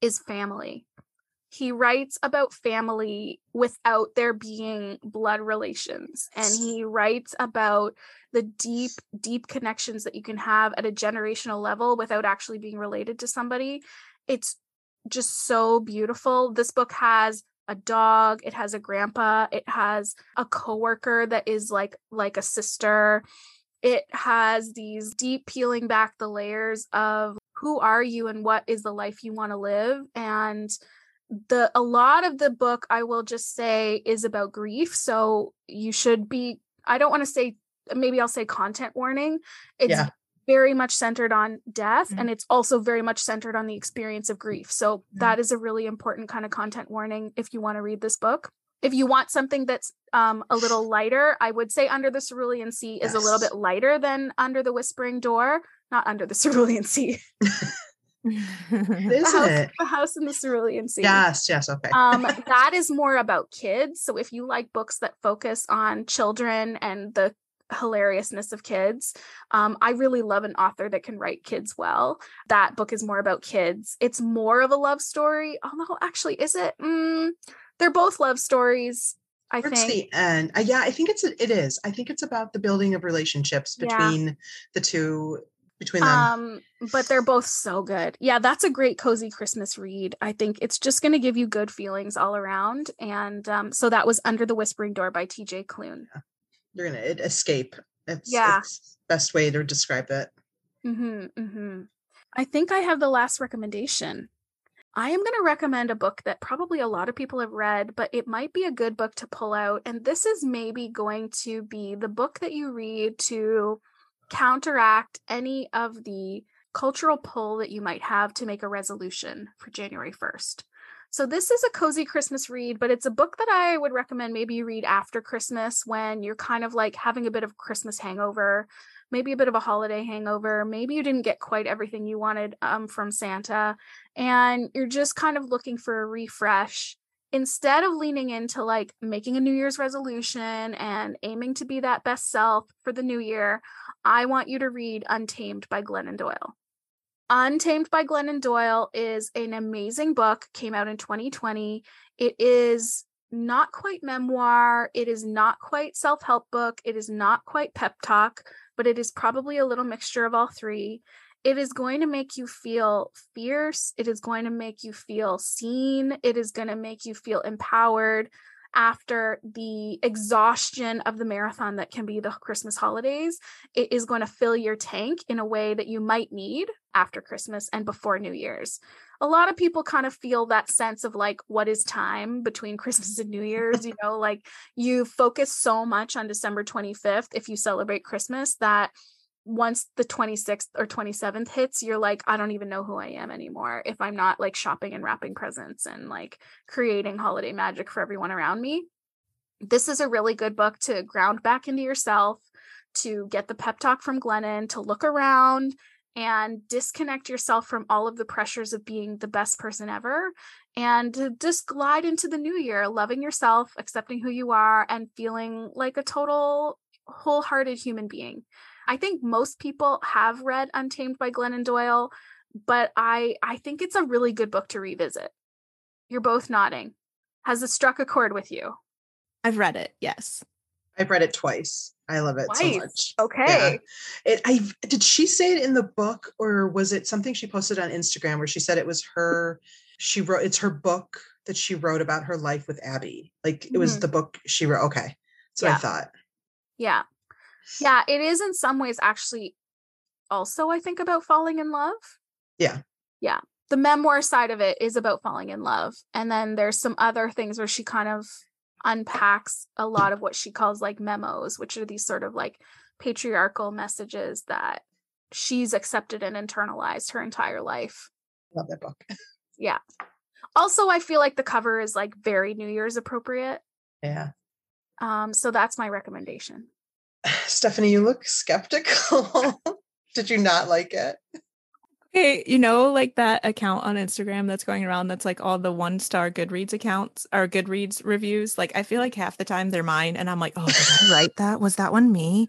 is family he writes about family without there being blood relations and he writes about the deep deep connections that you can have at a generational level without actually being related to somebody. It's just so beautiful. This book has a dog it has a grandpa it has a coworker that is like like a sister. It has these deep peeling back the layers of who are you and what is the life you want to live and the a lot of the book i will just say is about grief so you should be i don't want to say maybe i'll say content warning it's yeah. very much centered on death mm-hmm. and it's also very much centered on the experience of grief so mm-hmm. that is a really important kind of content warning if you want to read this book if you want something that's um, a little lighter i would say under the cerulean sea yes. is a little bit lighter than under the whispering door not under the cerulean sea the house,
it?
The House in the Cerulean Sea.
Yes, yes, okay.
um, that is more about kids. So if you like books that focus on children and the hilariousness of kids, um, I really love an author that can write kids well. That book is more about kids. It's more of a love story, although actually, is it? Mm, they're both love stories. I
Towards
think.
the end, uh, yeah, I think it's it is. I think it's about the building of relationships between yeah. the two between them. Um,
but they're both so good. Yeah, that's a great cozy Christmas read. I think it's just going to give you good feelings all around. And um, so that was Under the Whispering Door by T.J. Klune.
Yeah. You're gonna escape. It's, yeah, it's best way to describe it.
Mm-hmm, mm-hmm. I think I have the last recommendation. I am going to recommend a book that probably a lot of people have read, but it might be a good book to pull out. And this is maybe going to be the book that you read to counteract any of the cultural pull that you might have to make a resolution for January 1st. So, this is a cozy Christmas read, but it's a book that I would recommend maybe you read after Christmas when you're kind of like having a bit of Christmas hangover, maybe a bit of a holiday hangover. Maybe you didn't get quite everything you wanted um, from Santa, and you're just kind of looking for a refresh instead of leaning into like making a New Year's resolution and aiming to be that best self for the new year, I want you to read Untamed by Glennon Doyle. Untamed by Glennon Doyle is an amazing book, came out in 2020. It is not quite memoir, it is not quite self help book, it is not quite pep talk, but it is probably a little mixture of all three. It is going to make you feel fierce, it is going to make you feel seen, it is going to make you feel empowered after the exhaustion of the marathon that can be the Christmas holidays, it is going to fill your tank in a way that you might need after Christmas and before New Year's. A lot of people kind of feel that sense of like, what is time between Christmas and New Year's? You know, like you focus so much on December 25th if you celebrate Christmas that once the 26th or 27th hits, you're like, I don't even know who I am anymore if I'm not like shopping and wrapping presents and like creating holiday magic for everyone around me. This is a really good book to ground back into yourself, to get the pep talk from Glennon, to look around and disconnect yourself from all of the pressures of being the best person ever and just glide into the new year, loving yourself, accepting who you are, and feeling like a total wholehearted human being. I think most people have read Untamed by Glennon Doyle, but I I think it's a really good book to revisit. You're both nodding. Has it struck a chord with you?
I've read it. Yes.
I've read it twice. I love it twice. so much.
Okay.
Yeah. It I did she say it in the book or was it something she posted on Instagram where she said it was her she wrote it's her book that she wrote about her life with Abby. Like it mm-hmm. was the book she wrote. Okay. So yeah. I thought.
Yeah. Yeah, it is in some ways actually also I think about falling in love.
Yeah.
Yeah. The memoir side of it is about falling in love. And then there's some other things where she kind of unpacks a lot of what she calls like memos, which are these sort of like patriarchal messages that she's accepted and internalized her entire life.
Love that book.
yeah. Also, I feel like the cover is like very New Year's appropriate.
Yeah.
Um, so that's my recommendation.
Stephanie, you look skeptical. Did you not like it?
Okay, you know, like that account on Instagram that's going around that's like all the one star Goodreads accounts or Goodreads reviews. Like, I feel like half the time they're mine, and I'm like, oh, did I write that? Was that one me?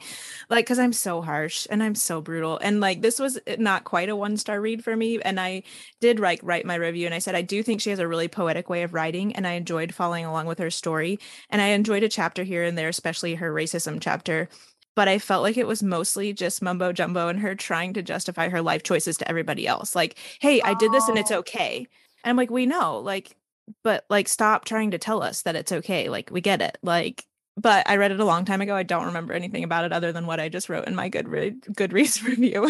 Like, because I'm so harsh and I'm so brutal. And like, this was eh, not quite a one star read for me. And I did like write my review, and I said, I do think she has a really poetic way of writing, and I enjoyed following along with her story. And I enjoyed a chapter here and there, especially her racism chapter but I felt like it was mostly just mumbo jumbo and her trying to justify her life choices to everybody else. Like, hey, I did this and it's oh. okay. And I'm like, we know, like, but like, stop trying to tell us that it's okay. Like, we get it. Like, but I read it a long time ago. I don't remember anything about it other than what I just wrote in my Goodreads, Goodreads review.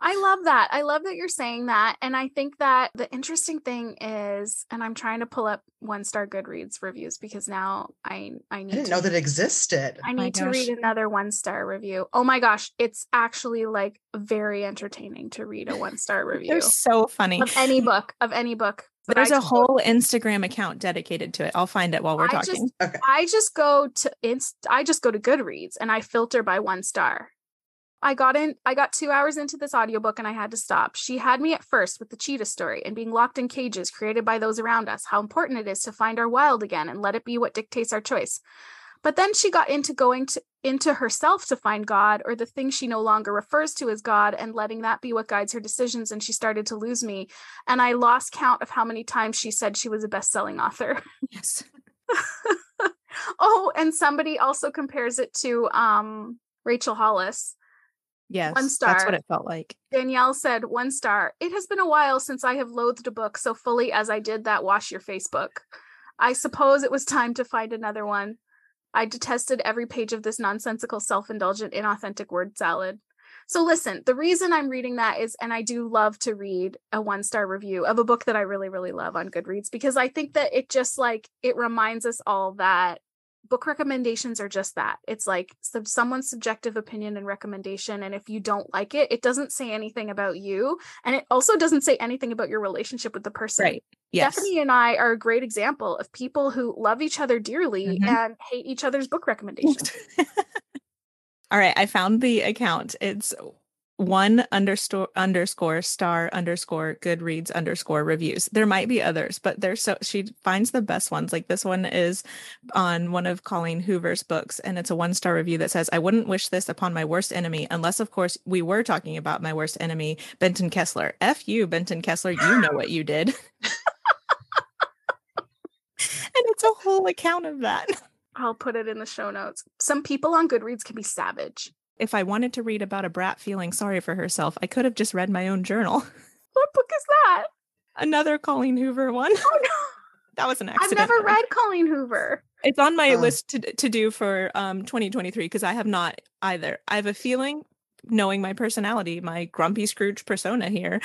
I love that. I love that you're saying that. And I think that the interesting thing is, and I'm trying to pull up one star Goodreads reviews because now I I need
I didn't
to,
know that existed.
I need to read another one star review. Oh my gosh, it's actually like very entertaining to read a one star review.
They're so funny.
Of any book, of any book.
There's a whole Instagram account dedicated to it. I'll find it while we're
I
talking.
Just, okay. I just go to inst I just go to Goodreads and I filter by one star. I got in I got 2 hours into this audiobook and I had to stop. She had me at first with the cheetah story and being locked in cages created by those around us. How important it is to find our wild again and let it be what dictates our choice. But then she got into going to into herself to find God or the thing she no longer refers to as God and letting that be what guides her decisions and she started to lose me and I lost count of how many times she said she was a best-selling author.
Yes.
oh, and somebody also compares it to um Rachel Hollis
Yes. One star. That's what it felt like.
Danielle said, one star. It has been a while since I have loathed a book so fully as I did that Wash Your Face book. I suppose it was time to find another one. I detested every page of this nonsensical, self indulgent, inauthentic word salad. So, listen, the reason I'm reading that is, and I do love to read a one star review of a book that I really, really love on Goodreads because I think that it just like, it reminds us all that book recommendations are just that. It's like sub- someone's subjective opinion and recommendation and if you don't like it it doesn't say anything about you and it also doesn't say anything about your relationship with the person.
Right. Yes.
stephanie and i are a great example of people who love each other dearly mm-hmm. and hate each other's book recommendations.
All right i found the account. It's one underscore underscore star underscore goodreads underscore reviews. There might be others but there's so she finds the best ones. Like this one is on one of colleen hoover's books and it's a one star review that says i wouldn't wish this upon my worst enemy unless of course we were talking about my worst enemy benton kessler. F you benton kessler. You know what you did. And it's a whole account of that.
I'll put it in the show notes. Some people on goodreads can be savage
if I wanted to read about a brat feeling sorry for herself, I could have just read my own journal.
What book is that?
Another Colleen Hoover one.
Oh, no.
that was an accident.
I've never read Colleen Hoover.
It's on my
Oh.
list to to do for um 2023 because I have not either. I have a feeling, knowing my personality, my grumpy Scrooge persona here,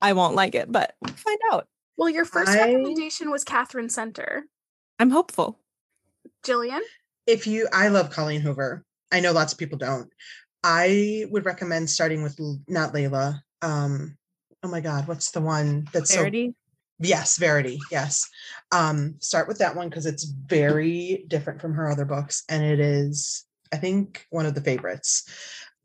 I won't like it, but we'll find out.
Well, your first
I-
recommendation was Katherine Center.
I'm hopeful.
Jillian?
if you i love colleen hoover i know lots of people don't i would recommend starting with not layla um oh my god what's the one that's
Verity.
so yes verity yes um start with that one because it's very different from her other books and it is i think one of the favorites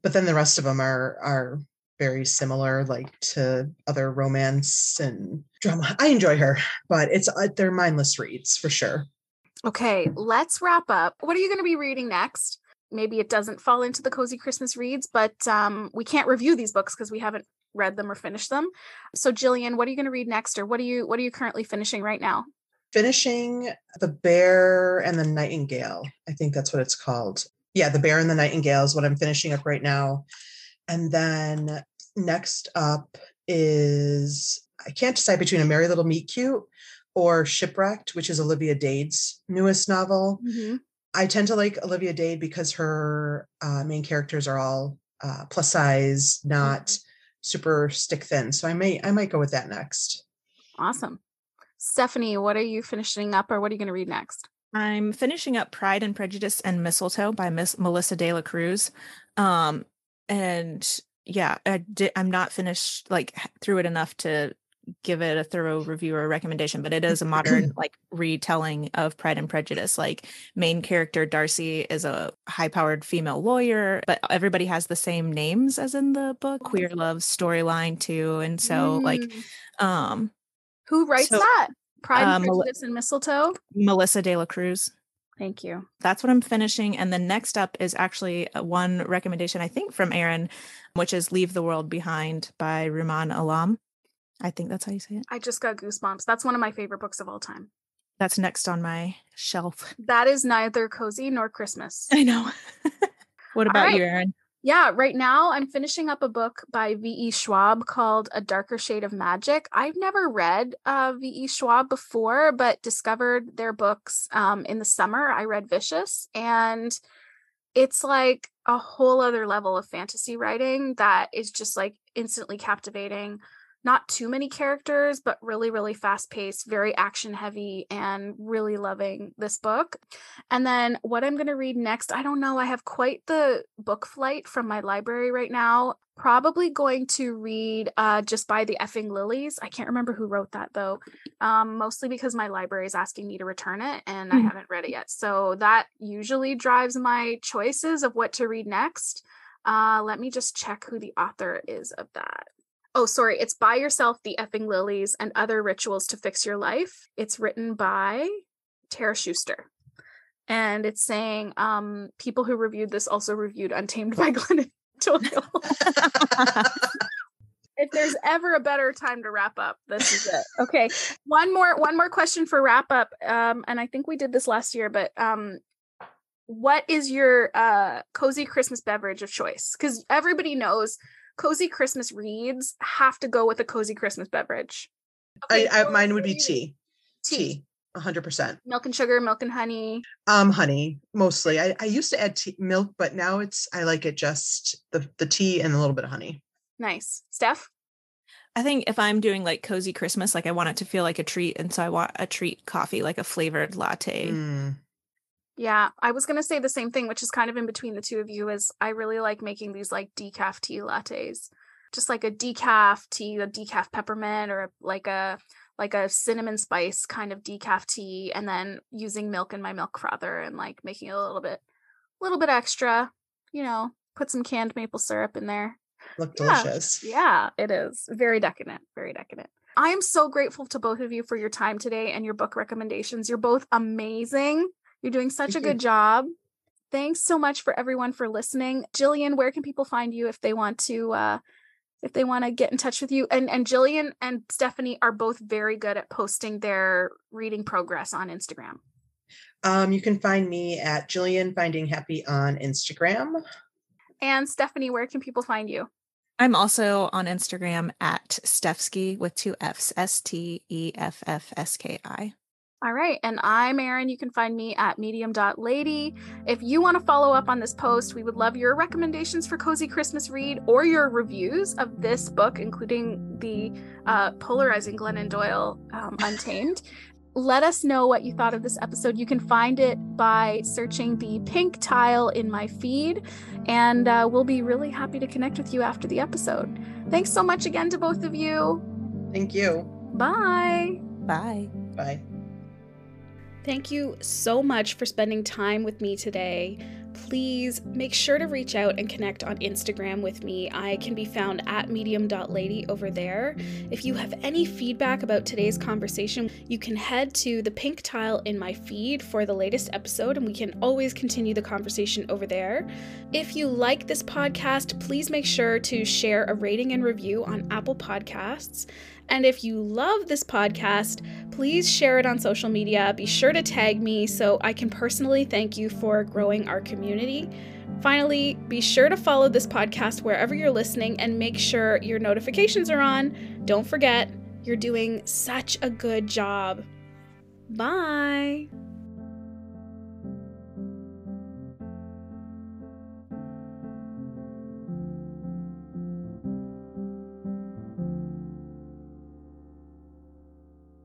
but then the rest of them are are very similar like to other romance and drama i enjoy her but it's uh, they're mindless reads for sure
Okay, let's wrap up. What are you going to be reading next? Maybe it doesn't fall into the cozy Christmas reads, but um, we can't review these books because we haven't read them or finished them. So, Jillian, what are you going to read next, or what are you what are you currently finishing right now?
finishing the bear and the nightingale i think that's what it's called yeah the bear and the nightingale is what i'm finishing up right now and then next up is i can't decide between a merry little meet cute or shipwrecked which is olivia dade's newest novel i tend to like olivia dade because her uh, main characters are all uh, plus size not super stick thin so i may i might go with that next
Awesome. Stephanie, what are you finishing up, or what are you going to read next?
I'm finishing up Pride and Prejudice and Mistletoe by Miss Melissa De La Cruz. Um, and yeah, I did, I'm not finished like through it enough to give it a thorough review or recommendation, but it is a modern like retelling of Pride and Prejudice. Like main character Darcy is a high-powered female lawyer, but everybody has the same names as in the book. Queer love storyline too, and so like
Mm.
um
who writes
so,
that? Pride
uh,
and
Mel-
Prejudice and Mistletoe.
Melissa De La Cruz.
Thank you.
that's what I'm finishing. And the next up is actually uh, one recommendation, I think, from Erin, which is Leave the World Behind by Rumaan Alam. I think that's how you say it.
I just got goosebumps. That's one of my favorite books of all time.
That's next on my shelf.
That is neither cozy nor Christmas.
I know. what about you, Erin?
Yeah, right now I'm finishing up a book by V.E. Schwab called A Darker Shade of Magic. I've never read uh, V.E. Schwab before, but discovered their books um, in the summer. I read Vicious, and it's like a whole other level of fantasy writing that is just like instantly captivating. Not too many characters, but really, really fast paced, very action heavy, and really loving this book. And then what I'm going to read next, I don't know. I have quite the book flight from my library right now. Probably going to read uh, Just buy the Effing Lilies. I can't remember who wrote that though, um, mostly because my library is asking me to return it and I
Mhm.
haven't read it yet. So that usually drives my choices of what to read next. Uh, let me just check who the author is of that. Oh, sorry. It's Buy Yourself the Effing Lilies and Other Rituals to Fix Your Life. It's written by Tara Schuster. And it's saying um, people who reviewed this also reviewed Untamed by Glennon Doyle. if there's ever a better time to wrap up, this is it. Okay. One more one more question for wrap up. Um, and I think we did this last year, but um what is your uh cozy Christmas beverage of choice? Because everybody knows cozy Christmas reads have to go with a cozy Christmas beverage. Okay,
I
so
mine would be tea
Tea.
tea 100%
Milk and sugar, milk and honey.
um honey mostly I, I used to add tea, milk but now it's i like it just the the tea and a little bit of honey
Nice. Steph?
I think if I'm doing like cozy Christmas, like I want it to feel like a treat. And so I want a treat coffee, like a flavored latte.
Mm.
Yeah, I was gonna say the same thing, which is kind of in between the two of you. Is I really like making these like decaf tea lattes, just like a decaf tea, a decaf peppermint, or like a like a cinnamon spice kind of decaf tea, and then using milk in my milk frother and like making it a little bit, a little bit extra. You know, put some canned maple syrup in there.
look
Yeah,
delicious
Yeah, it is very decadent, very decadent. I am so grateful to both of you for your time today and your book recommendations. You're both amazing. You're doing such
Thank
a
you.
good job. Thanks so much for everyone for listening. Jillian, where can people find you if they want to uh if they want to get in touch with you? And and Jillian and Stephanie are both very good at posting their reading progress on Instagram.
um you can find me at jillian finding happy on instagram
And Stephanie, where can people find you?
I'm also on Instagram at Steffski with two F's, S T E F F S K I.
All right. And I'm Erin. You can find me at medium.lady. If you want to follow up on this post, we would love your recommendations for Cozy Christmas Read or your reviews of this book, including the uh, polarizing Glennon Doyle um, Untamed. Let us know what you thought of this episode. You can find it by searching the pink tile in my feed, and uh, we'll be really happy to connect with you after the episode. Thanks so much again to both of you.
Thank you.
Bye.
Bye.
Bye.
Thank you so much for spending time with me today. Please make sure to reach out and connect on Instagram with me. I can be found at medium.lady over there. If you have any feedback about today's conversation, you can head to the pink tile in my feed for the latest episode, and we can always continue the conversation over there. If you like this podcast, please make sure to share a rating and review on Apple Podcasts. And if you love this podcast, please share it on social media. Be sure to tag me so I can personally thank you for growing our community. Finally, be sure to follow this podcast wherever you're listening and make sure your notifications are on. Don't forget, you're doing such a good job. Bye.